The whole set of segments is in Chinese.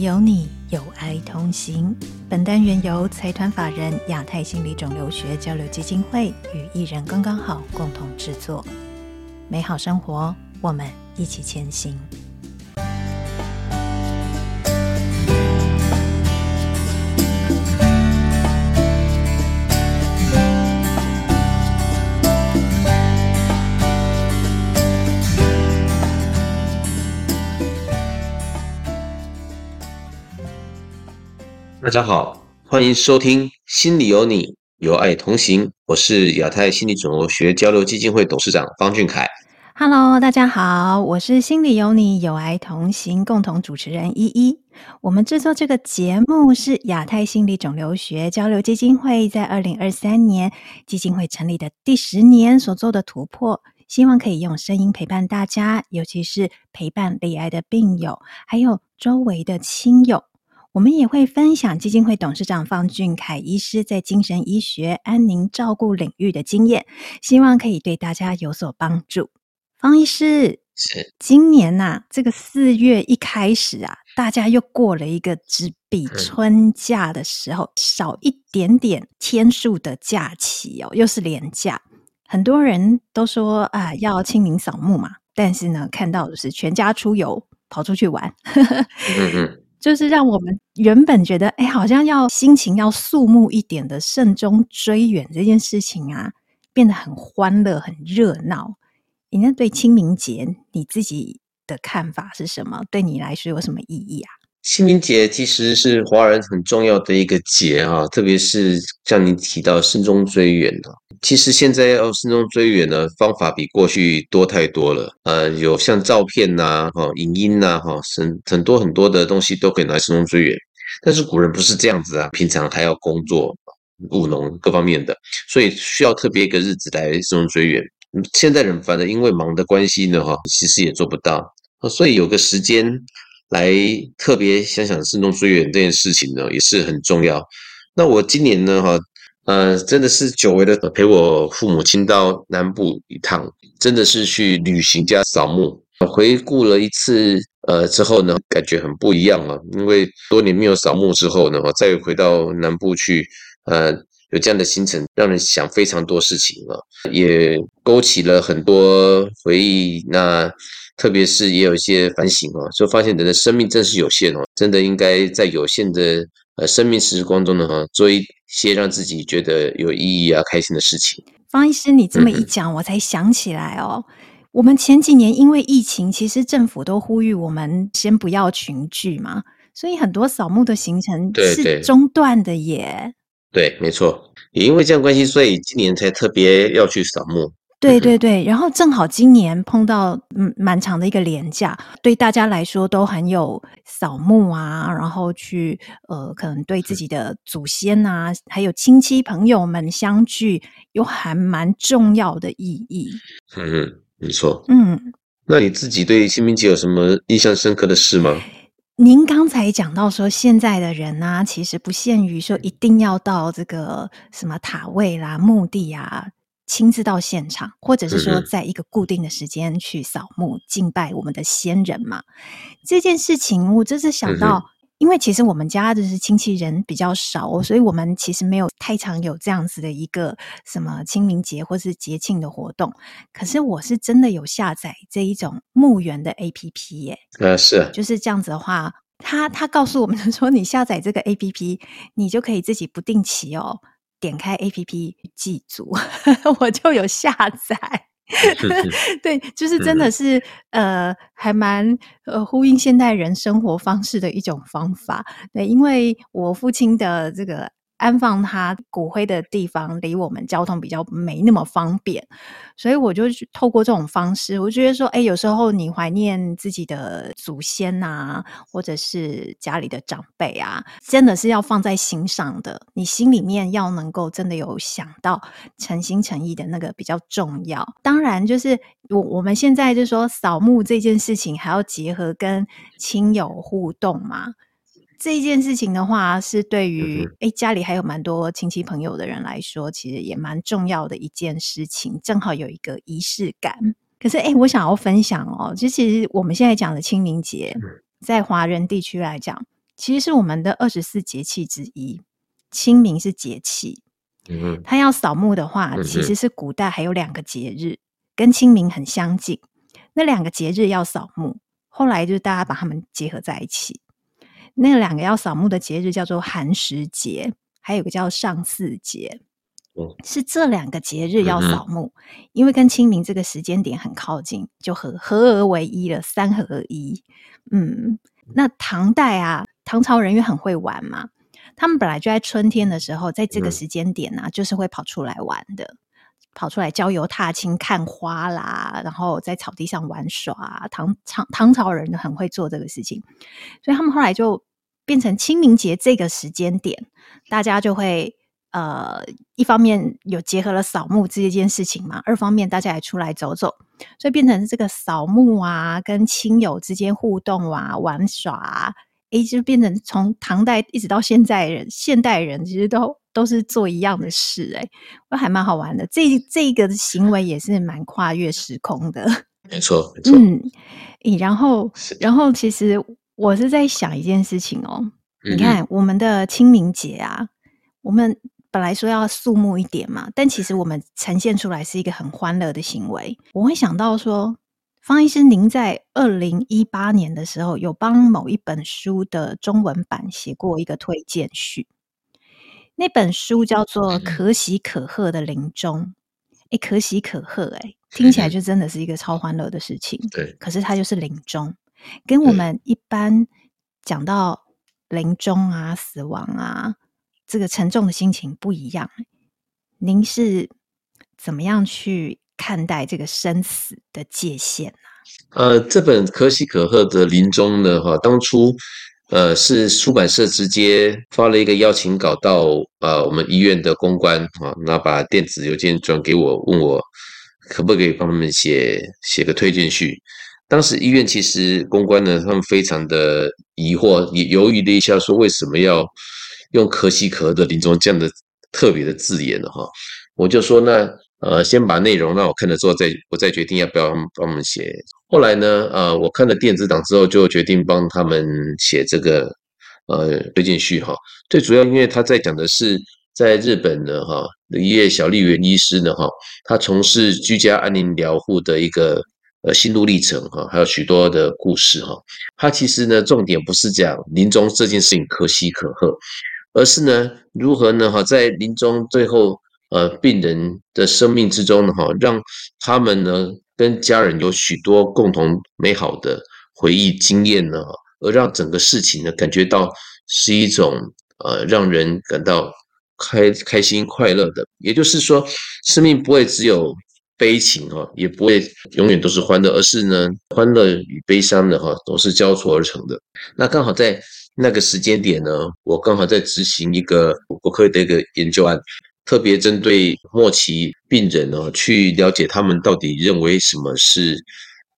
有你，有爱同行。本单元由财团法人亚太心理肿瘤学交流基金会与艺人刚刚好共同制作。美好生活，我们一起前行。大家好，欢迎收听《心里有你，有爱同行》。我是亚太心理肿瘤学交流基金会董事长方俊凯。Hello，大家好，我是《心里有你，有爱同行》共同主持人依依。我们制作这个节目是亚太心理肿瘤学交流基金会在二零二三年基金会成立的第十年所做的突破，希望可以用声音陪伴大家，尤其是陪伴罹癌的病友，还有周围的亲友。我们也会分享基金会董事长方俊凯医师在精神医学安宁照顾领域的经验，希望可以对大家有所帮助。方医师，是今年呐、啊，这个四月一开始啊，大家又过了一个只比春假的时候少一点点天数的假期哦，又是连假，很多人都说啊要清明扫墓嘛，但是呢，看到的是全家出游跑出去玩。嗯嗯就是让我们原本觉得，哎，好像要心情要肃穆一点的慎终追远这件事情啊，变得很欢乐、很热闹。你那对清明节你自己的看法是什么？对你来说有什么意义啊？清明节其实是华人很重要的一个节啊，特别是像你提到慎终追远的。其实现在要慎终追远的方法比过去多太多了。呃，有像照片呐、哈影音呐、哈很很多很多的东西都可以拿来慎终追远。但是古人不是这样子啊，平常还要工作、务农各方面的，所以需要特别一个日子来慎终追远。现在人反正因为忙的关系呢，哈，其实也做不到，所以有个时间。来特别想想慎终追远这件事情呢，也是很重要。那我今年呢，哈，呃，真的是久违的陪我父母亲到南部一趟，真的是去旅行加扫墓。回顾了一次，呃，之后呢，感觉很不一样了。因为多年没有扫墓之后呢，再回到南部去，呃，有这样的行程，让人想非常多事情了，也勾起了很多回忆。那。特别是也有一些反省哦，就发现人的生命真是有限哦，真的应该在有限的呃生命时光中呢哈，做一些让自己觉得有意义啊、开心的事情。方医师，你这么一讲，嗯、我才想起来哦，我们前几年因为疫情，其实政府都呼吁我们先不要群聚嘛，所以很多扫墓的行程是中断的耶。对，对，没错，也因为这样关系，所以今年才特别要去扫墓。对对对，然后正好今年碰到嗯蛮长的一个连假，对大家来说都很有扫墓啊，然后去呃可能对自己的祖先啊，还有亲戚朋友们相聚，有还蛮重要的意义。嗯嗯，没错。嗯，那你自己对清明节有什么印象深刻的事吗？您刚才讲到说，现在的人呢、啊，其实不限于说一定要到这个什么塔位啦、墓地啊。亲自到现场，或者是说在一个固定的时间去扫墓敬拜我们的先人嘛？这件事情我真是想到，因为其实我们家就是亲戚人比较少，所以我们其实没有太常有这样子的一个什么清明节或是节庆的活动。可是我是真的有下载这一种墓园的 APP 耶，呃，是就是这样子的话，他他告诉我们说，你下载这个 APP，你就可以自己不定期哦。点开 APP 祭祖，我就有下载。对，就是真的是呃，还蛮呃呼应现代人生活方式的一种方法。对，因为我父亲的这个。安放他骨灰的地方离我们交通比较没那么方便，所以我就透过这种方式，我觉得说，哎，有时候你怀念自己的祖先啊，或者是家里的长辈啊，真的是要放在心上的，你心里面要能够真的有想到诚心诚意的那个比较重要。当然，就是我我们现在就说扫墓这件事情，还要结合跟亲友互动嘛。这一件事情的话，是对于诶家里还有蛮多亲戚朋友的人来说，其实也蛮重要的一件事情，正好有一个仪式感。可是诶我想要分享哦，就其实我们现在讲的清明节，在华人地区来讲，其实是我们的二十四节气之一。清明是节气，嗯哼，它要扫墓的话，其实是古代还有两个节日跟清明很相近。那两个节日要扫墓，后来就是大家把它们结合在一起。那两个要扫墓的节日叫做寒食节，还有个叫上巳节。是这两个节日要扫墓，嗯，因为跟清明这个时间点很靠近，就合合而为一了，三合而一。嗯，那唐代啊，唐朝人因为很会玩嘛。他们本来就在春天的时候，在这个时间点呢、啊嗯，就是会跑出来玩的，跑出来郊游踏青、看花啦，然后在草地上玩耍。唐唐唐朝人很会做这个事情，所以他们后来就变成清明节这个时间点，大家就会呃，一方面有结合了扫墓这件事情嘛，二方面大家也出来走走，所以变成这个扫墓啊，跟亲友之间互动啊，玩耍啊。哎，就变成从唐代一直到现在人，现代人其实都都是做一样的事，哎，我还蛮好玩的。这这个行为也是蛮跨越时空的，没错，没错。嗯，然后，然后其实我是在想一件事情哦，你看我们的清明节啊，我们本来说要肃穆一点嘛，但其实我们呈现出来是一个很欢乐的行为。我会想到说。方医师，您在二零一八年的时候有帮某一本书的中文版写过一个推荐序，那本书叫做《可喜可贺的临终》。哎，可喜可贺，哎，听起来就真的是一个超欢乐的事情。对，可是它就是临终，跟我们一般讲到临终啊、死亡啊，这个沉重的心情不一样。您是怎么样去看待这个生死的界限呢？呃，这本可喜可贺的临终呢，哈，当初呃是出版社直接发了一个邀请稿到呃我们医院的公关啊，那把电子邮件转给我，问我可不可以帮他们写写个推荐序。当时医院其实公关呢，他们非常的疑惑，也犹豫了一下，说为什么要用可喜可贺的临终这样的特别的字眼呢？哈，我就说那。呃，先把内容让我看了之后，再我再决定要不要帮他们写。后来呢，呃，我看了电子档之后，就决定帮他们写这个呃推荐序哈。最主要因为他在讲的是在日本呢哈，一位小笠原医师呢哈，他从事居家安宁疗护的一个呃心路历程哈，还有许多的故事哈。他其实呢，重点不是讲临终这件事情可喜可贺，而是呢如何呢哈，在临终最后。呃，病人的生命之中呢，哈，让他们呢跟家人有许多共同美好的回忆经验呢，而让整个事情呢感觉到是一种呃让人感到开开心快乐的。也就是说，生命不会只有悲情哈，也不会永远都是欢乐，而是呢欢乐与悲伤的哈都是交错而成的。那刚好在那个时间点呢，我刚好在执行一个国科的一个研究案。特别针对末期病人哦，去了解他们到底认为什么是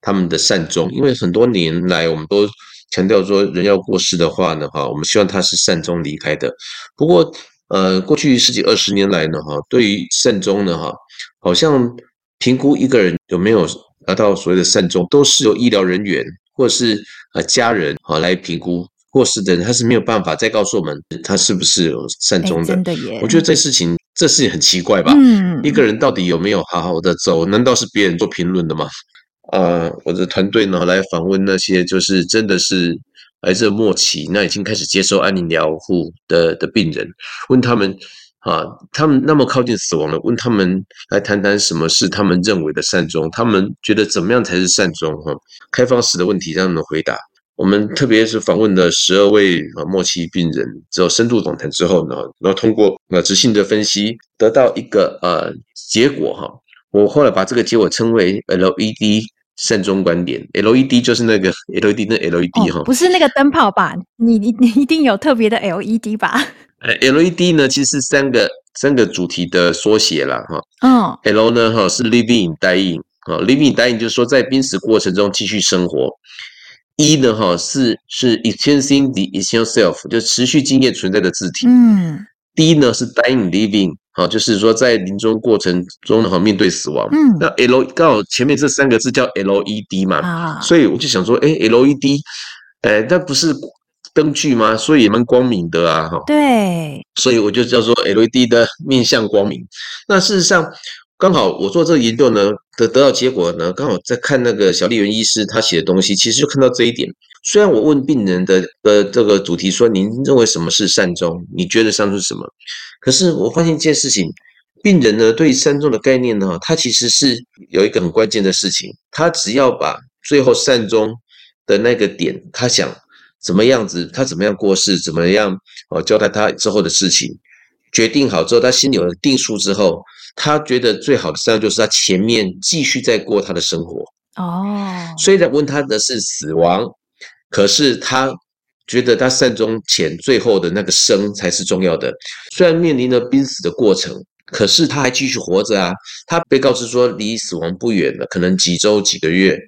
他们的善终。因为很多年来，我们都强调说，人要过世的话呢，哈，我们希望他是善终离开的。不过，呃，过去十几二十年来呢，哈，对于善终呢，哈，好像评估一个人有没有达到所谓的善终，都是由医疗人员或者是呃家人啊来评估。过世的人他是没有办法再告诉我们他是不是有善终的。真的耶，我觉得这事情。这事情很奇怪吧？嗯，一个人到底有没有好好的走？难道是别人做评论的吗？呃，我的团队呢来访问那些就是真的是癌症末期，那已经开始接受安宁疗护的的病人，问他们啊，他们那么靠近死亡了，问他们来谈谈什么是他们认为的善终，他们觉得怎么样才是善终？哈，开放式的问题让他们回答。我们特别是访问了十二位啊末期病人，之后深度访谈之后呢，然后通过呃质性的分析，得到一个呃结果哈。我后来把这个结果称为 LED 善终观点，LED 就是那个 LED 那 LED 哈、哦，不是那个灯泡吧？你你你一定有特别的 LED 吧？呃，LED 呢其实是三个三个主题的缩写啦哈。嗯，L 呢哈是 Living in Dying 啊，Living in Dying 就是说在濒死过程中继续生活。一呢，哈是是 experiencing the essential self，就持续经验存在的字体。嗯，D 呢是 dying living，好，就是说在临终过程中呢，哈面对死亡。嗯，那 L 刚好前面这三个字叫 LED 嘛，啊，所以我就想说，哎，LED 哎，那不是灯具吗？所以也蛮光明的啊，哈。对，所以我就叫做 LED 的面向光明。那事实上，刚好我做这个研究呢，得得到结果呢，刚好在看那个小笠原医师他写的东西，其实就看到这一点。虽然我问病人的呃这个主题说，您认为什么是善终？你觉得善终是什么？可是我发现一件事情，病人呢对善终的概念呢，他其实是有一个很关键的事情，他只要把最后善终的那个点，他想怎么样子，他怎么样过世，怎么样哦交代他之后的事情，决定好之后，他心里有了定数之后，他觉得最好的善终就是他前面继续在过他的生活哦。虽然问他的是死亡，可是他觉得他善终前最后的那个生才是重要的。虽然面临了濒死的过程，可是他还继续活着啊。他被告知说离死亡不远了，可能几周几个月。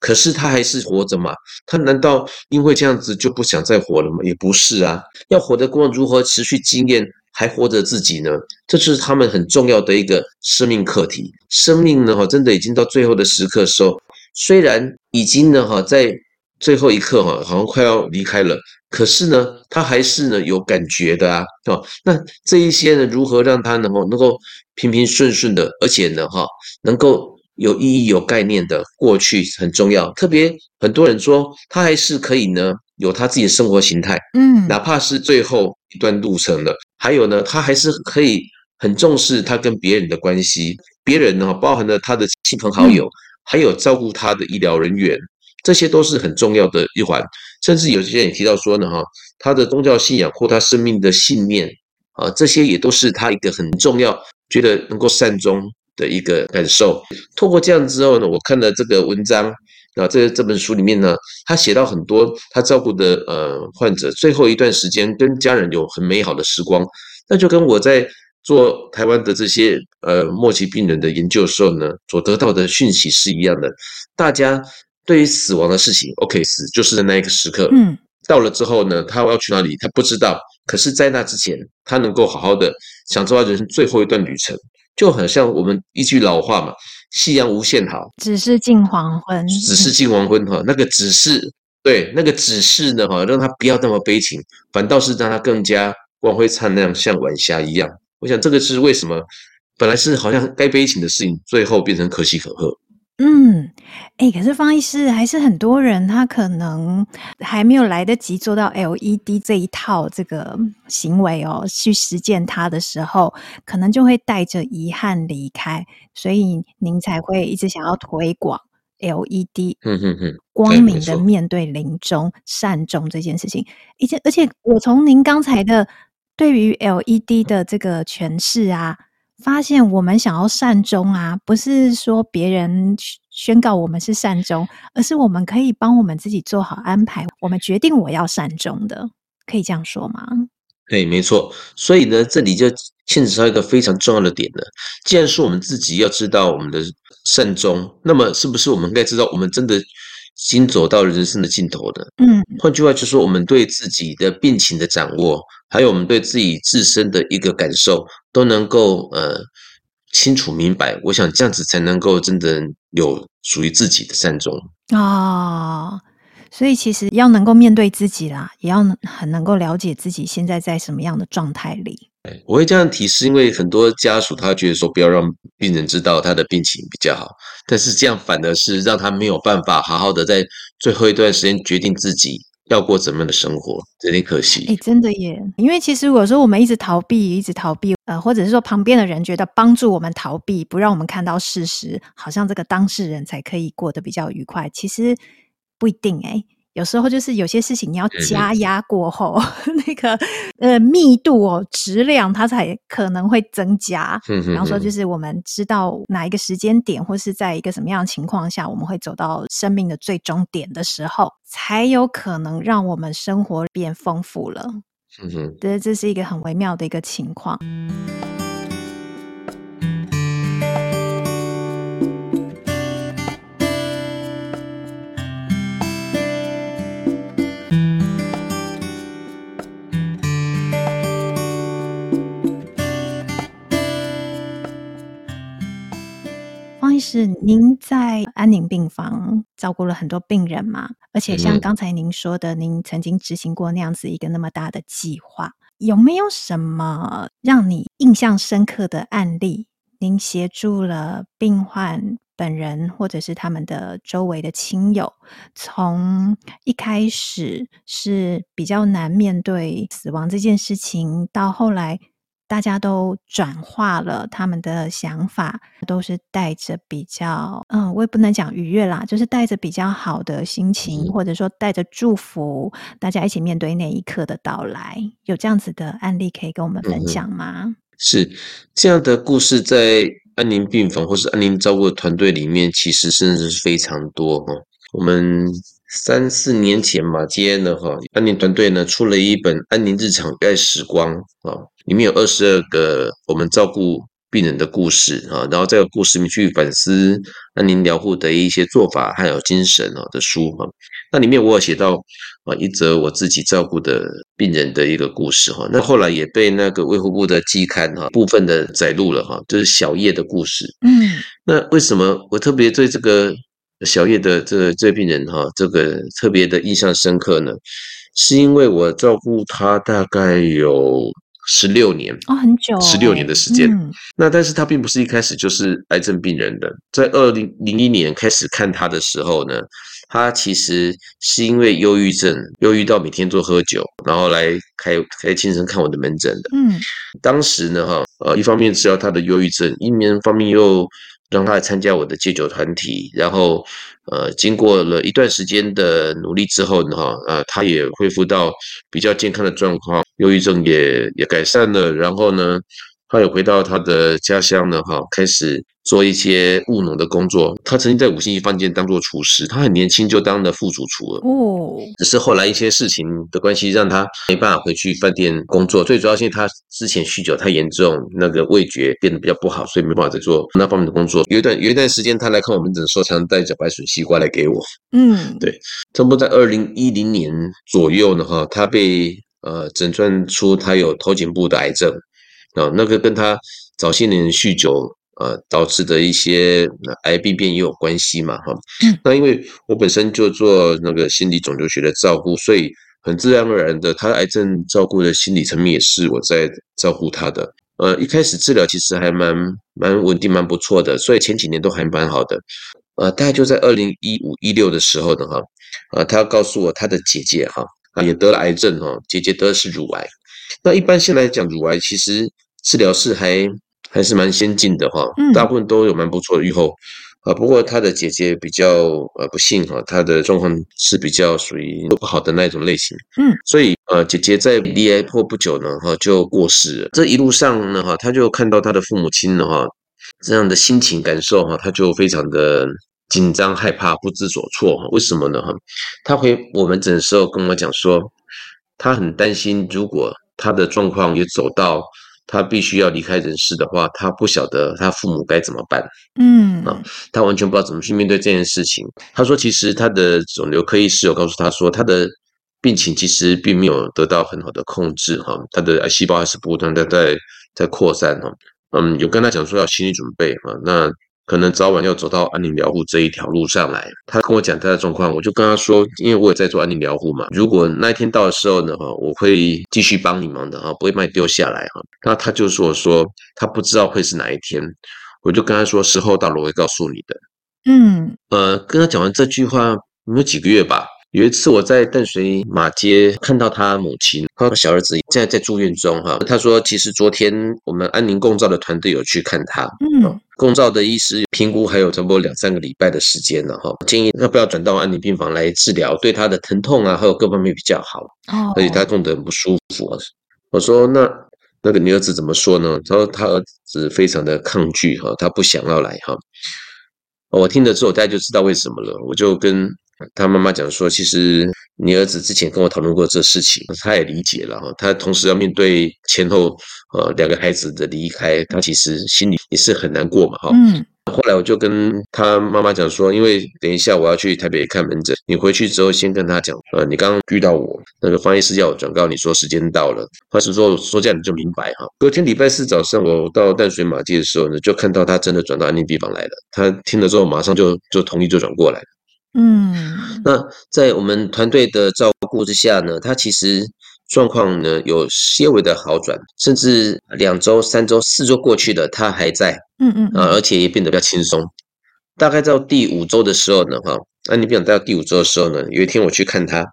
可是他还是活着嘛？他难道因为这样子就不想再活了吗？也不是啊，要活得过如何持续经验还活着自己呢？这就是他们很重要的一个生命课题。生命呢，哈，真的已经到最后的时刻的时候，虽然已经呢，哈，在最后一刻，哈，好像快要离开了，可是呢，他还是呢有感觉的啊，哦，那这一些呢，如何让他能够能够平平顺顺的，而且呢，哈，能够。有意义、有概念的过去很重要，特别很多人说他还是可以呢，有他自己的生活形态，嗯，哪怕是最后一段路程了，还有呢，他还是可以很重视他跟别人的关系，别人呢，包含了他的亲朋好友，还有照顾他的医疗人员，这些都是很重要的一环。甚至有些人也提到说呢，哈，他的宗教信仰或他生命的信念啊，这些也都是他一个很重要，觉得能够善终。的一个感受，透过这样之后呢，我看了这个文章啊，这这本书里面呢，他写到很多他照顾的呃患者最后一段时间跟家人有很美好的时光，那就跟我在做台湾的这些呃末期病人的研究的时候呢，所得到的讯息是一样的。大家对于死亡的事情，OK，死就是在那一个时刻，嗯，到了之后呢，他要去哪里，他不知道，可是在那之前，他能够好好的享受他人生最后一段旅程。就很像我们一句老话嘛，“夕阳无限好，只是近黄昏。”只是近黄昏哈，那个只是对，那个只是呢哈，让他不要那么悲情，反倒是让他更加光辉灿烂，像晚霞一样。我想这个是为什么，本来是好像该悲情的事情，最后变成可喜可贺。嗯，哎，可是方医师还是很多人，他可能还没有来得及做到 LED 这一套这个行为哦，去实践它的时候，可能就会带着遗憾离开，所以您才会一直想要推广 LED，嗯嗯嗯，光明的面对临终善终这件事情，而且而且我从您刚才的对于 LED 的这个诠释啊。发现我们想要善终啊，不是说别人宣告我们是善终，而是我们可以帮我们自己做好安排。我们决定我要善终的，可以这样说吗？对，没错。所以呢，这里就牵扯到一个非常重要的点了。既然是我们自己要知道我们的善终，那么是不是我们应该知道我们真的经走到人生的尽头的？嗯，换句话就是说，我们对自己的病情的掌握。还有我们对自己自身的一个感受都能够呃清楚明白，我想这样子才能够真的有属于自己的善终啊、哦。所以其实要能够面对自己啦，也要很能够了解自己现在在什么样的状态里。我会这样提示，因为很多家属他觉得说不要让病人知道他的病情比较好，但是这样反而是让他没有办法好好的在最后一段时间决定自己。要过怎么样的生活，有点可惜。哎、欸，真的耶！因为其实如果说我们一直逃避，一直逃避，呃，或者是说旁边的人觉得帮助我们逃避，不让我们看到事实，好像这个当事人才可以过得比较愉快。其实不一定哎。有时候就是有些事情你要加压过后，嗯、那个呃密度哦质量它才可能会增加。嗯、比方说，就是我们知道哪一个时间点，或是在一个什么样的情况下，我们会走到生命的最终点的时候，才有可能让我们生活变丰富了。嗯哼，这这是一个很微妙的一个情况。是您在安宁病房照顾了很多病人嘛，而且像刚才您说的，您曾经执行过那样子一个那么大的计划，有没有什么让你印象深刻的案例？您协助了病患本人，或者是他们的周围的亲友，从一开始是比较难面对死亡这件事情，到后来大家都转化了他们的想法，都是带着比较，嗯，我也不能讲愉悦啦，就是带着比较好的心情，或者说带着祝福，大家一起面对那一刻的到来。有这样子的案例可以跟我们分享吗？嗯是这样的故事，在安宁病房或是安宁照顾的团队里面，其实甚至是非常多哈。我们三四年前嘛，接了哈安宁团队呢出了一本《安宁日常与爱时光》啊，里面有二十二个我们照顾病人的故事啊，然后这个故事里面去反思安宁疗护的一些做法还有精神啊的书哈。那里面我有写到。啊，一则我自己照顾的病人的一个故事哈，那后来也被那个卫护部的季刊哈部分的载入了哈，就是小叶的故事。嗯，那为什么我特别对这个小叶的这这病人哈，这个特别的印象深刻呢？是因为我照顾他大概有十六年哦，很久，十六年的时间。嗯，那但是他并不是一开始就是癌症病人的，在二零零一年开始看他的时候呢。他其实是因为忧郁症，忧郁到每天都喝酒，然后来开开精神看我的门诊的。嗯，当时呢，哈，呃，一方面治疗他的忧郁症，一面方面又让他来参加我的戒酒团体，然后，呃，经过了一段时间的努力之后呢，哈，呃，他也恢复到比较健康的状况，忧郁症也也改善了，然后呢，他有回到他的家乡呢，哈，开始做一些务农的工作。他曾经在五星级饭店当做厨师，他很年轻就当了副主厨了。哦，只是后来一些事情的关系，让他没办法回去饭店工作。最主要是他之前酗酒太严重，那个味觉变得比较不好，所以没办法再做那方面的工作。有一段有一段时间，他来看我们诊所，常带着白笋西瓜来给我。嗯，对，差不多在二零一零年左右呢，哈，他被呃诊断出他有头颈部的癌症。啊，那个跟他早些年酗酒啊导致的一些癌病变也有关系嘛，哈。那因为我本身就做那个心理肿瘤学的照顾，所以很自然而然的，他癌症照顾的心理层面也是我在照顾他的。呃，一开始治疗其实还蛮蛮稳定，蛮不错的，所以前几年都还蛮好的。呃，大概就在二零一五一六的时候的，哈，呃，他告诉我他的姐姐哈啊也得了癌症哈，姐姐得的是乳癌。那一般性来讲，乳癌其实。治疗是还还是蛮先进的哈，大部分都有蛮不错的预后啊。不过他的姐姐比较呃不幸哈，她的状况是比较属于不好的那一种类型。嗯，所以呃姐姐在离癌后不久呢哈就过世了。这一路上呢哈，他就看到他的父母亲呢哈这样的心情感受哈，他就非常的紧张害怕不知所措。为什么呢哈？他回我们诊的时候跟我讲说，他很担心如果他的状况也走到。他必须要离开人世的话，他不晓得他父母该怎么办。嗯啊，他完全不知道怎么去面对这件事情。他说，其实他的肿瘤科医师有告诉他说，他的病情其实并没有得到很好的控制哈，他的癌细胞还是不断的在在扩散哈。嗯，有跟他讲说要心理准备啊，那。可能早晚要走到安宁疗护这一条路上来。他跟我讲他的状况，我就跟他说，因为我也在做安宁疗护嘛。如果那一天到的时候呢，哈，我会继续帮你忙的哈，不会把你丢下来哈。那他就说说他不知道会是哪一天，我就跟他说时候到了我会告诉你的。嗯，呃，跟他讲完这句话没有几个月吧。有一次我在淡水马街看到他母亲，和小儿子现在在住院中哈。他说其实昨天我们安宁共照的团队有去看他，嗯，共照的医师评估还有差不多两三个礼拜的时间了哈，建议要不要转到安宁病房来治疗，对他的疼痛啊还有各方面比较好。哦，而且他痛得很不舒服。我说那那个你儿子怎么说呢？他说他儿子非常的抗拒哈，他不想要来哈。我听了之后大家就知道为什么了，我就跟。他妈妈讲说，其实你儿子之前跟我讨论过这事情，他也理解了哈。他同时要面对前后呃两个孩子的离开，他其实心里也是很难过嘛哈。嗯。后来我就跟他妈妈讲说，因为等一下我要去台北看门诊，你回去之后先跟他讲，呃，你刚刚遇到我，那个方医师要我转告你说时间到了，方医师说说这样你就明白哈。隔天礼拜四早上我到淡水马街的时候呢，就看到他真的转到安宁病房来了。他听了之后马上就就同意就转过来。嗯，那在我们团队的照顾之下呢，他其实状况呢有些微的好转，甚至两周、三周、四周过去了，他还在。嗯嗯啊，而且也变得比较轻松。大概到第五周的时候呢，哈，那你不想到第五周的时候呢，有一天我去看他，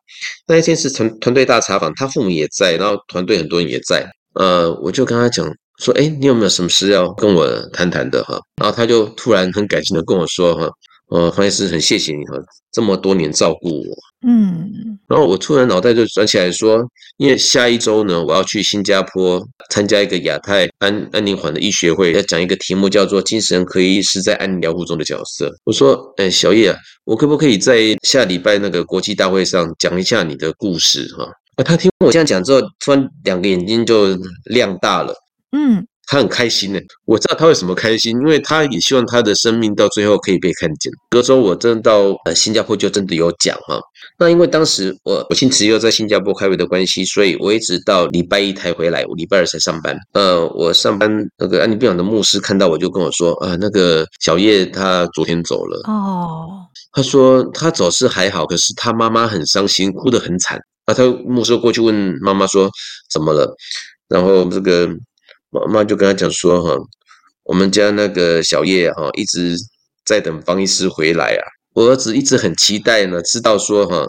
那一天是团团队大查访，他父母也在，然后团队很多人也在。呃，我就跟他讲说，哎，你有没有什么事要跟我谈谈的哈？然后他就突然很感性的跟我说，哈。呃，方医师很谢谢你哈，这么多年照顾我。嗯，然后我突然脑袋就转起来说，因为下一周呢，我要去新加坡参加一个亚太安安宁缓的医学会，要讲一个题目叫做“精神科医师在安宁疗护中的角色”。我说，哎，小叶啊，我可不可以在下礼拜那个国际大会上讲一下你的故事哈？啊，他听我这样讲之后，突然两个眼睛就亮大了。嗯。他很开心呢，我知道他为什么开心，因为他也希望他的生命到最后可以被看见。隔周我真的到呃新加坡就真的有讲哈，那因为当时我我亲戚又在新加坡开会的关系，所以我一直到礼拜一才回来，我礼拜二才上班。呃，我上班那个安妮病房的牧师看到我就跟我说啊，那个小叶他昨天走了哦，他说他走是还好，可是他妈妈很伤心，哭得很惨。啊，他牧师过去问妈妈说怎么了，然后这个。妈妈就跟他讲说哈，我们家那个小叶哈一直在等方医师回来啊。我儿子一直很期待呢，知道说哈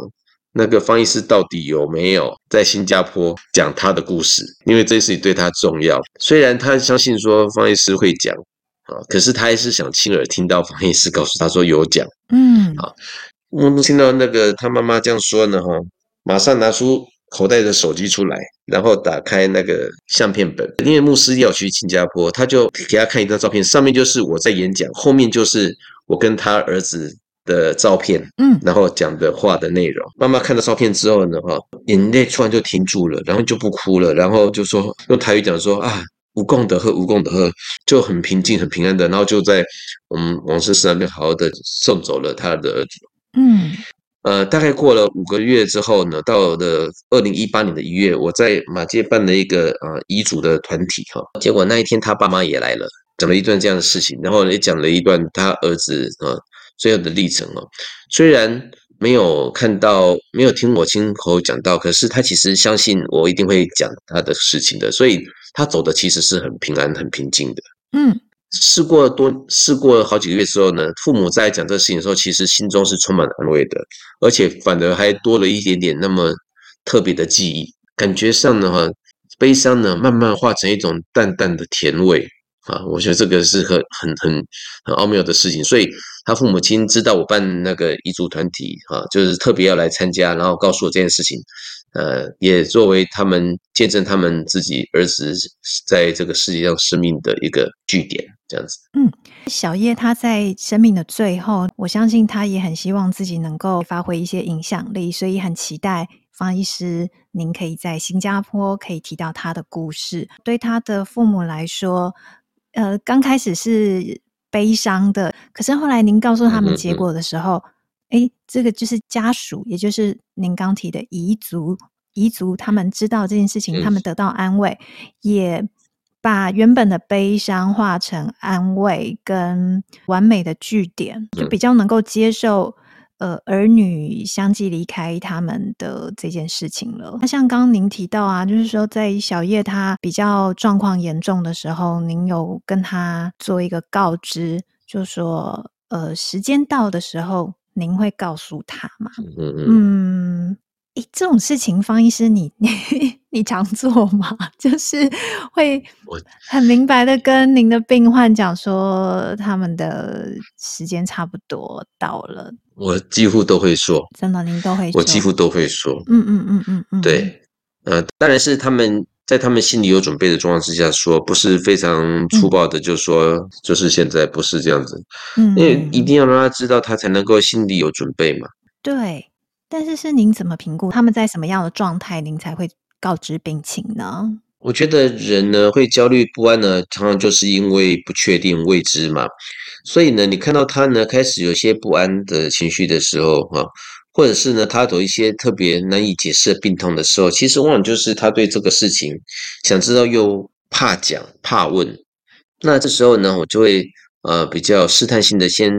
那个方医师到底有没有在新加坡讲他的故事，因为这事情对他重要。虽然他相信说方医师会讲啊，可是他还是想亲耳听到方医师告诉他说有讲。嗯，啊，我们听到那个他妈妈这样说呢哈，马上拿出。口袋的手机出来，然后打开那个相片本，因为牧师要去新加坡，他就给他看一张照片，上面就是我在演讲，后面就是我跟他儿子的照片，嗯，然后讲的话的内容。妈妈看到照片之后呢，哈，眼泪突然就停住了，然后就不哭了，然后就说用台语讲说啊，无共的贺，无共的贺，就很平静、很平安的，然后就在我们王师寺那边好好的送走了他的儿子，嗯。呃，大概过了五个月之后呢，到了二零一八年的一月，我在马街办了一个呃遗嘱的团体哈，结果那一天他爸妈也来了，讲了一段这样的事情，然后也讲了一段他儿子啊最后的历程哦。虽然没有看到，没有听我亲口讲到，可是他其实相信我一定会讲他的事情的，所以他走的其实是很平安、很平静的。嗯。试过多，试过好几个月之后呢，父母在讲这个事情的时候，其实心中是充满安慰的，而且反而还多了一点点那么特别的记忆，感觉上的话，悲伤呢慢慢化成一种淡淡的甜味啊，我觉得这个是很很很很奥妙的事情，所以他父母亲知道我办那个遗嘱团体啊，就是特别要来参加，然后告诉我这件事情。呃，也作为他们见证他们自己儿子在这个世界上生命的一个据点，这样子。嗯，小叶他在生命的最后，我相信他也很希望自己能够发挥一些影响力，所以很期待方医师您可以在新加坡可以提到他的故事。对他的父母来说，呃，刚开始是悲伤的，可是后来您告诉他们结果的时候。嗯嗯嗯哎，这个就是家属，也就是您刚提的彝族，彝族他们知道这件事情，他们得到安慰，也把原本的悲伤化成安慰跟完美的句点，就比较能够接受呃儿女相继离开他们的这件事情了。那像刚刚您提到啊，就是说在小叶他比较状况严重的时候，您有跟他做一个告知，就说呃时间到的时候。您会告诉他吗？嗯嗯嗯，诶，这种事情，方医师你，你 你你常做吗？就是会很明白的跟您的病患讲说，他们的时间差不多到了。我几乎都会说，真的，您都会说，我几乎都会说。嗯嗯嗯嗯嗯，对，呃，当然是他们。在他们心里有准备的状况之下说，不是非常粗暴的，就说、嗯、就是现在不是这样子，嗯，因为一定要让他知道，他才能够心里有准备嘛。对，但是是您怎么评估他们在什么样的状态，您才会告知病情呢？我觉得人呢会焦虑不安呢，常常就是因为不确定未知嘛。所以呢，你看到他呢开始有些不安的情绪的时候，哈。或者是呢，他有一些特别难以解释的病痛的时候，其实往往就是他对这个事情想知道又怕讲怕问。那这时候呢，我就会呃比较试探性的先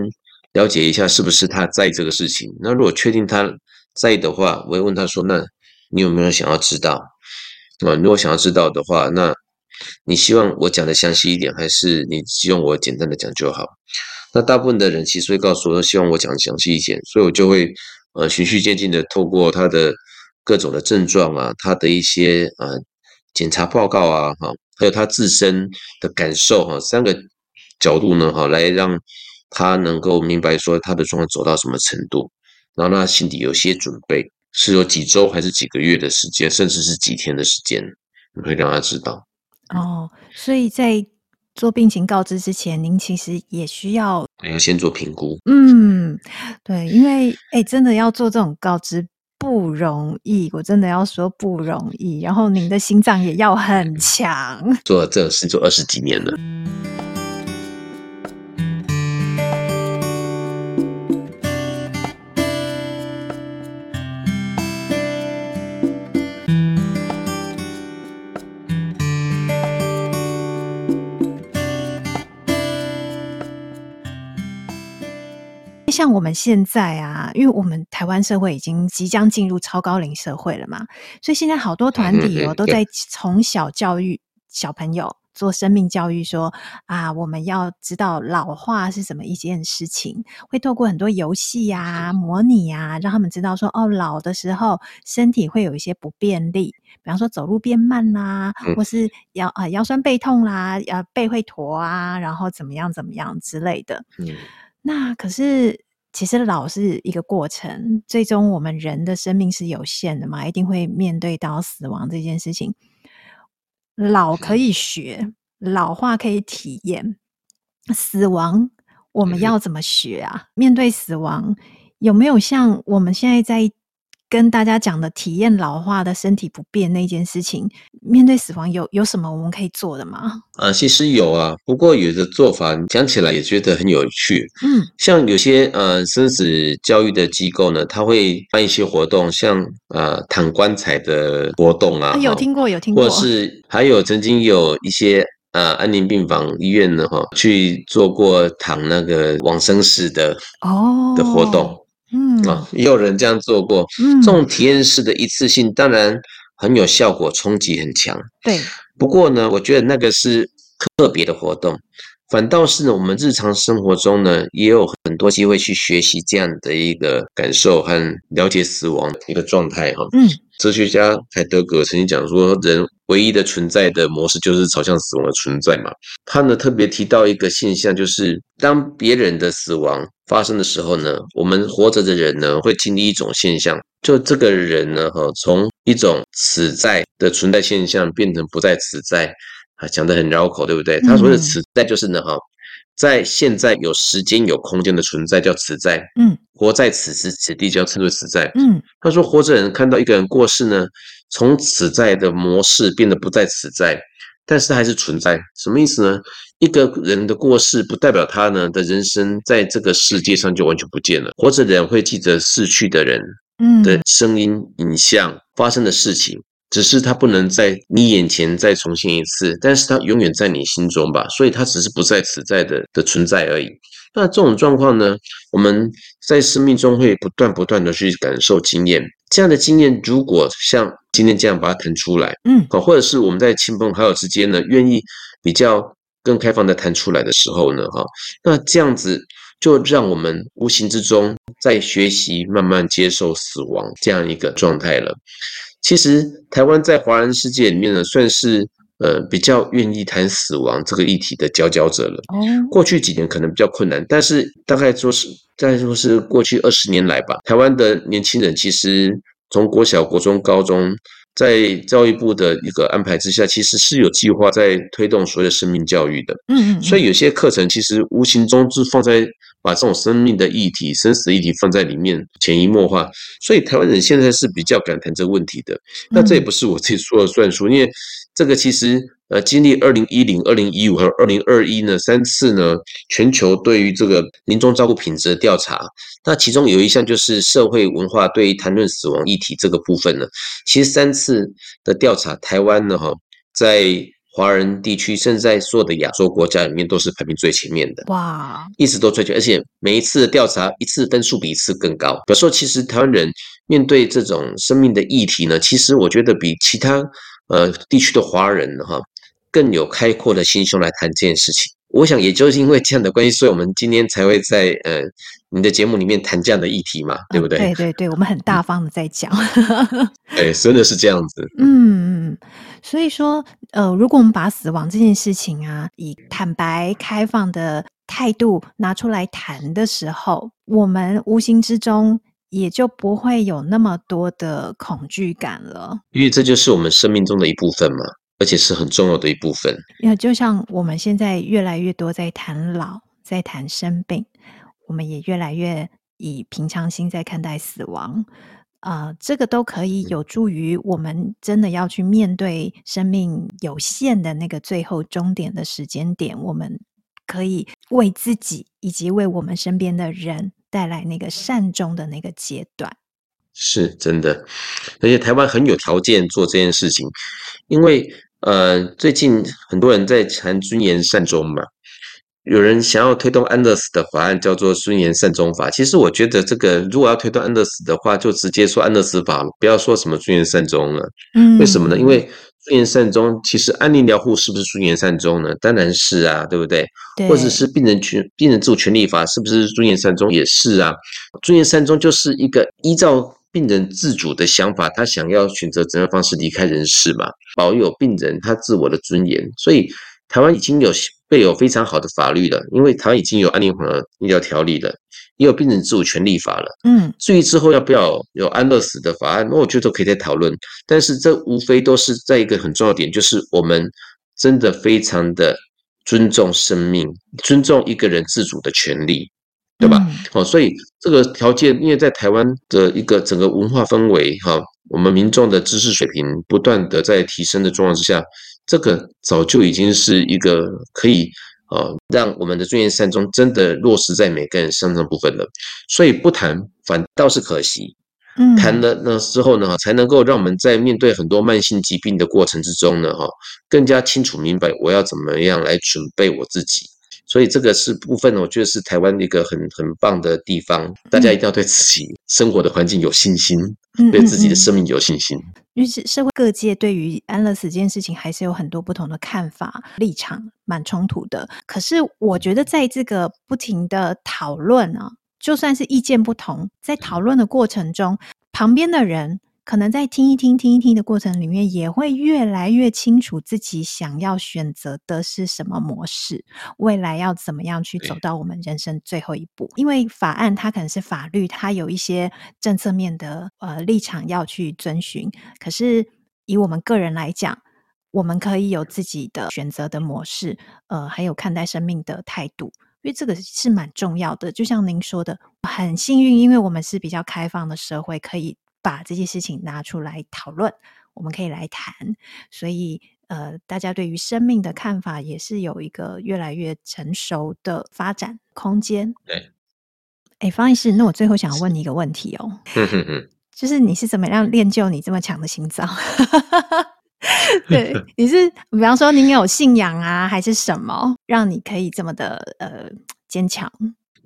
了解一下是不是他在这个事情。那如果确定他在意的话，我会问他说：“那你有没有想要知道？啊，如果想要知道的话，那你希望我讲的详细一点，还是你希望我简单的讲就好？”那大部分的人其实会告诉我，希望我讲详细一点，所以我就会。呃，循序渐进的透过他的各种的症状啊，他的一些呃检查报告啊，哈，还有他自身的感受哈，三个角度呢，哈，来让他能够明白说他的状况走到什么程度，然后让他心里有些准备，是有几周还是几个月的时间，甚至是几天的时间，你会让他知道。哦，所以在。做病情告知之前，您其实也需要要先做评估。嗯，对，因为哎，真的要做这种告知不容易，我真的要说不容易。然后您的心脏也要很强，做这个事做二十几年了。像我们现在啊，因为我们台湾社会已经即将进入超高龄社会了嘛，所以现在好多团体哦都在从小教育小朋友做生命教育说，说啊，我们要知道老化是什么一件事情，会透过很多游戏啊、模拟啊，让他们知道说哦，老的时候身体会有一些不便利，比方说走路变慢啦，或是腰啊腰酸背痛啦，呃背会驼啊，然后怎么样怎么样之类的。嗯，那可是。其实老是一个过程，最终我们人的生命是有限的嘛，一定会面对到死亡这件事情。老可以学，老化可以体验，死亡我们要怎么学啊？面对死亡，有没有像我们现在在跟大家讲的体验老化的身体不便那件事情，面对死亡有有什么我们可以做的吗？啊，其实有啊，不过有的做法讲起来也觉得很有趣。嗯，像有些呃生死教育的机构呢，他会办一些活动，像呃躺棺材的活动啊，有听过有听过，或者是还有曾经有一些呃安宁病房医院呢哈，去做过躺那个往生室的哦的活动。嗯啊，也有人这样做过。嗯，这种体验式的一次性，当然很有效果，冲击很强。对，不过呢，我觉得那个是特别的活动，反倒是呢，我们日常生活中呢，也有很多机会去学习这样的一个感受和了解死亡的一个状态哈。嗯，哲学家海德格曾经讲说，人唯一的存在的模式就是朝向死亡的存在嘛。他呢特别提到一个现象，就是当别人的死亡。发生的时候呢，我们活着的人呢，会经历一种现象，就这个人呢，哈，从一种此在的存在现象变成不在此在，啊，讲得很绕口，对不对？他说的此在就是呢，哈，在现在有时间有空间的存在叫此在，嗯，活在此时此地叫称作此在，嗯，他说活着人看到一个人过世呢，从此在的模式变得不在此在。但是它还是存在，什么意思呢？一个人的过世不代表他呢的人生在这个世界上就完全不见了。活着的人会记得逝去的人，嗯，的声音、影像、发生的事情，只是它不能在你眼前再重现一次，但是它永远在你心中吧。所以它只是不在此在的的存在而已。那这种状况呢，我们在生命中会不断不断的去感受经验。这样的经验，如果像今天这样把它谈出来，嗯，好，或者是我们在亲朋好友之间呢，愿意比较更开放的谈出来的时候呢，哈，那这样子就让我们无形之中在学习慢慢接受死亡这样一个状态了。其实台湾在华人世界里面呢，算是。呃，比较愿意谈死亡这个议题的佼佼者了。哦，过去几年可能比较困难，但是大概说是，大概说是过去二十年来吧，台湾的年轻人其实从国小、国中、高中，在教育部的一个安排之下，其实是有计划在推动所谓的生命教育的。嗯嗯，所以有些课程其实无形中是放在把这种生命的议题、生死议题放在里面，潜移默化。所以台湾人现在是比较敢谈这个问题的。那这也不是我自己说了算数，因为。这个其实呃，经历二零一零、二零一五和二零二一呢三次呢全球对于这个临终照顾品质的调查，那其中有一项就是社会文化对于谈论死亡议题这个部分呢，其实三次的调查，台湾呢哈在华人地区，甚至在所有的亚洲国家里面都是排名最前面的，哇，一直都最前，而且每一次的调查一次分数比一次更高。比如说，其实台湾人面对这种生命的议题呢，其实我觉得比其他呃地区的华人哈。更有开阔的心胸来谈这件事情，我想也就是因为这样的关系，所以我们今天才会在呃你的节目里面谈这样的议题嘛，对不对？对对对，我们很大方的在讲，哎，真的是这样子。嗯嗯，所以说呃，如果我们把死亡这件事情啊，以坦白开放的态度拿出来谈的时候，我们无形之中也就不会有那么多的恐惧感了，因为这就是我们生命中的一部分嘛。而且是很重要的一部分。因为就像我们现在越来越多在谈老，在谈生病，我们也越来越以平常心在看待死亡。啊、呃，这个都可以有助于我们真的要去面对生命有限的那个最后终点的时间点。我们可以为自己以及为我们身边的人带来那个善终的那个阶段。是真的，而且台湾很有条件做这件事情，因为。呃，最近很多人在谈尊严善终嘛，有人想要推动安乐死的法案，叫做尊严善终法。其实我觉得这个如果要推动安乐死的话，就直接说安乐死法了，不要说什么尊严善终了。嗯，为什么呢？因为尊严善终，其实安宁疗护是不是尊严善终呢？当然是啊，对不对？对。或者是病人权病人自主权利法是不是尊严善终？也是啊。尊严善终就是一个依照。病人自主的想法，他想要选择怎样方式离开人世嘛，保有病人他自我的尊严。所以台湾已经有备有非常好的法律了，因为台湾已经有安宁缓和医疗条例了，也有病人自主权利法了。嗯，至于之后要不要有安乐死的法案，那我觉得都可以再讨论。但是这无非都是在一个很重要的点，就是我们真的非常的尊重生命，尊重一个人自主的权利。对吧？好，所以这个条件，因为在台湾的一个整个文化氛围，哈，我们民众的知识水平不断的在提升的状况之下，这个早就已经是一个可以啊，让我们的尊严善终真的落实在每个人身上部分了。所以不谈反倒是可惜，嗯，谈了那之后呢，才能够让我们在面对很多慢性疾病的过程之中呢，哈，更加清楚明白我要怎么样来准备我自己。所以这个是部分，我觉得是台湾一个很很棒的地方。大家一定要对自己生活的环境有信心，嗯、对自己的生命有信心。因为社会各界对于安乐死这件事情还是有很多不同的看法，立场蛮冲突的。可是我觉得在这个不停的讨论啊，就算是意见不同，在讨论的过程中，旁边的人。可能在听一听、听一听的过程里面，也会越来越清楚自己想要选择的是什么模式，未来要怎么样去走到我们人生最后一步。因为法案它可能是法律，它有一些政策面的呃立场要去遵循。可是以我们个人来讲，我们可以有自己的选择的模式，呃，还有看待生命的态度，因为这个是蛮重要的。就像您说的，很幸运，因为我们是比较开放的社会，可以。把这些事情拿出来讨论，我们可以来谈。所以，呃，大家对于生命的看法也是有一个越来越成熟的发展空间。对，哎，方医师，那我最后想要问你一个问题哦，就是你是怎么样练就你这么强的心脏？对，你是比方说你有信仰啊，还是什么，让你可以这么的呃坚强？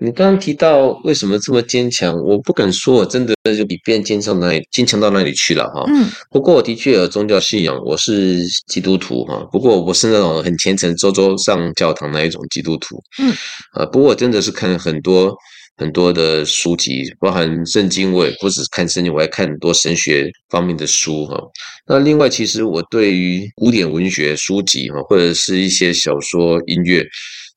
你刚刚提到为什么这么坚强，我不敢说我真的就比别人坚强到哪里，坚强到哪里去了哈。嗯。不过我的确有宗教信仰，我是基督徒哈。不过我不是那种很虔诚、周周上教堂那一种基督徒。嗯。啊，不过我真的是看很多很多的书籍，包含圣经，我也不只看圣经，我还看很多神学方面的书哈。那另外，其实我对于古典文学书籍哈，或者是一些小说、音乐，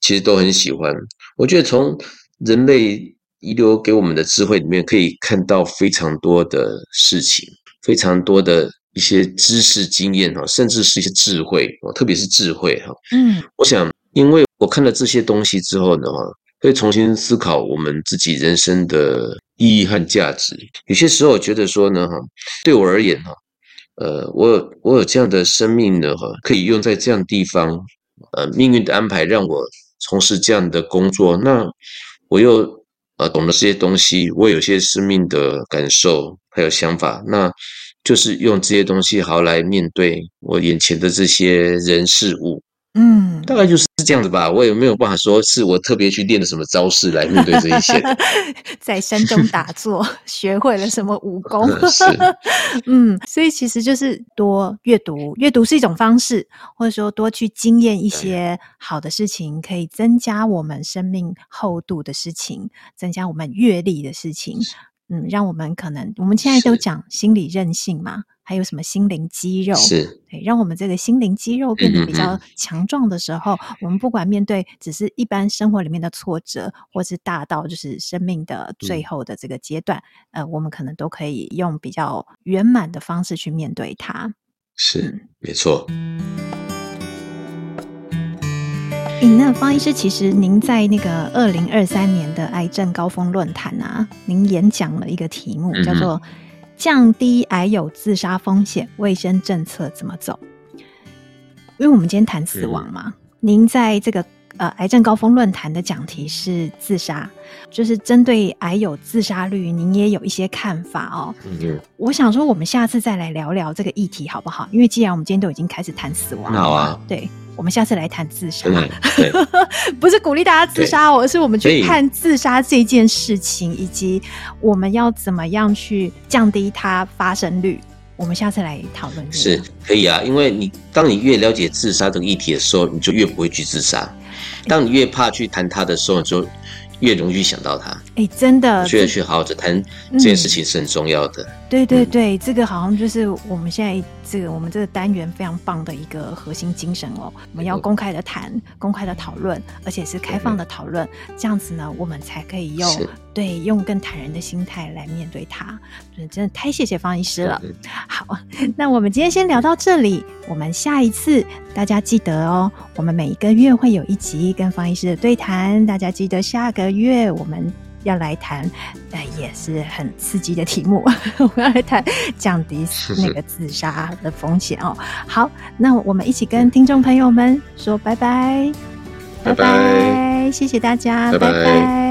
其实都很喜欢。我觉得从人类遗留给我们的智慧里面，可以看到非常多的事情，非常多的一些知识经验哈，甚至是一些智慧哦，特别是智慧哈。嗯，我想，因为我看了这些东西之后呢，哈，会重新思考我们自己人生的意义和价值。有些时候，我觉得说呢，哈，对我而言哈，呃，我有我有这样的生命呢，哈，可以用在这样的地方，呃，命运的安排让我从事这样的工作，那我又呃懂得这些东西，我有些生命的感受还有想法，那就是用这些东西好来面对我眼前的这些人事物。嗯，大概就是这样子吧。我也没有办法说是我特别去练了什么招式来面对这一切。在山中打坐，学会了什么武功？是，嗯，所以其实就是多阅读，阅读是一种方式，或者说多去经验一些好的事情，可以增加我们生命厚度的事情，增加我们阅历的事情。嗯，让我们可能我们现在都讲心理韧性嘛。还有什么心灵肌肉？是对，让我们这个心灵肌肉变得比较强壮的时候，嗯嗯，我们不管面对只是一般生活里面的挫折，或是大到就是生命的最后的这个阶段，嗯、呃，我们可能都可以用比较圆满的方式去面对它。是，嗯、没错。那方医师，其实您在那个二零二三年的癌症高峰论坛啊，您演讲了一个题目，叫做。降低癌友自杀风险，卫生政策怎么走？因为我们今天谈死亡嘛，嗯、您在这个呃癌症高峰论坛的讲题是自杀，就是针对癌友自杀率，您也有一些看法哦。嗯，我想说，我们下次再来聊聊这个议题好不好？因为既然我们今天都已经开始谈死亡了，好啊，对。我们下次来谈自杀，不是鼓励大家自杀哦，而是我们去看自杀这件事情，以及我们要怎么样去降低它发生率。我们下次来讨论。是可以啊，因为你当你越了解自杀这个议题的时候，你就越不会去自杀；当你越怕去谈它的时候，你就越容易想到它。哎，真的，需要去好好的谈这件事情是很重要的。嗯、对对对，这个好像就是我们现在。这个我们这个单元非常棒的一个核心精神哦，我们要公开的谈，公开的讨论，而且是开放的讨论，这样子呢，我们才可以用对用更坦然的心态来面对它。真的太谢谢方医师了。好，那我们今天先聊到这里，我们下一次大家记得哦，我们每一个月会有一集跟方医师的对谈，大家记得下个月我们。要来谈，呃，也是很刺激的题目。我们要来谈降低那个自杀的风险哦。好，那我们一起跟听众朋友们说拜拜，拜拜，拜拜，谢谢大家，拜拜。拜拜。